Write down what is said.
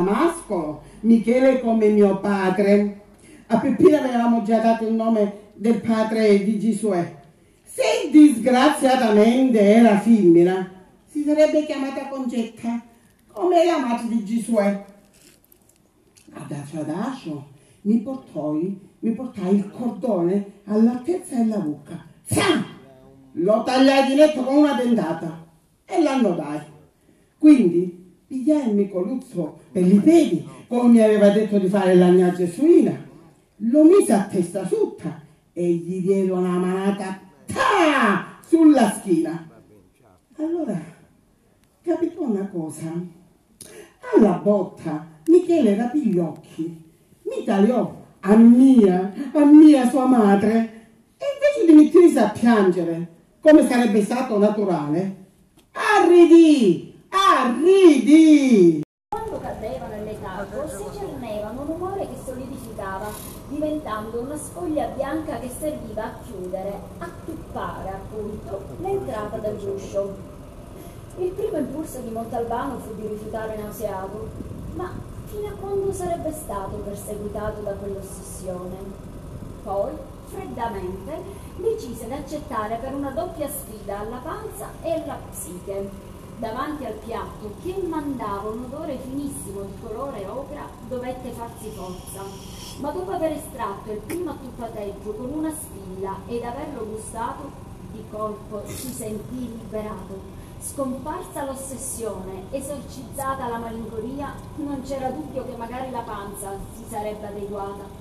Mascolo, Michele come mio padre. A Peppino avevamo già dato il nome del padre di Gisuè. Se disgraziatamente era femmina, si sarebbe chiamata Concetta, come la madre di Gisuè. Adagio adagio mi portai, mi portai il cordone all'altezza della bocca. Zam! Lo tagliai di letto con una dentata e l'annodai. Quindi pigliai il micoluzzo per i piedi, come mi aveva detto di fare la mia gesuina, lo mise a testa sutta e gli diede una manata ta, sulla schiena. Allora capitò una cosa. Alla botta Michele rapì gli occhi, mi tagliò a mia, a mia sua madre e invece di mettersi a piangere, come sarebbe stato naturale, arridì Arridi! Quando cadevano il letargo si cerneva un rumore che solidificava, diventando una sfoglia bianca che serviva a chiudere, a tuppare appunto l'entrata del guscio. Il primo impulso di Montalbano fu di rifiutare nauseato, ma fino a quando sarebbe stato perseguitato da quell'ossessione? Poi, freddamente, decise di accettare per una doppia sfida alla panza e alla psiche davanti al piatto che mandava un odore finissimo di colore ocra, dovette farsi forza. Ma dopo aver estratto il primo attuppateggio con una spilla ed averlo gustato, di colpo si sentì liberato. Scomparsa l'ossessione, esorcizzata la malinconia, non c'era dubbio che magari la panza si sarebbe adeguata.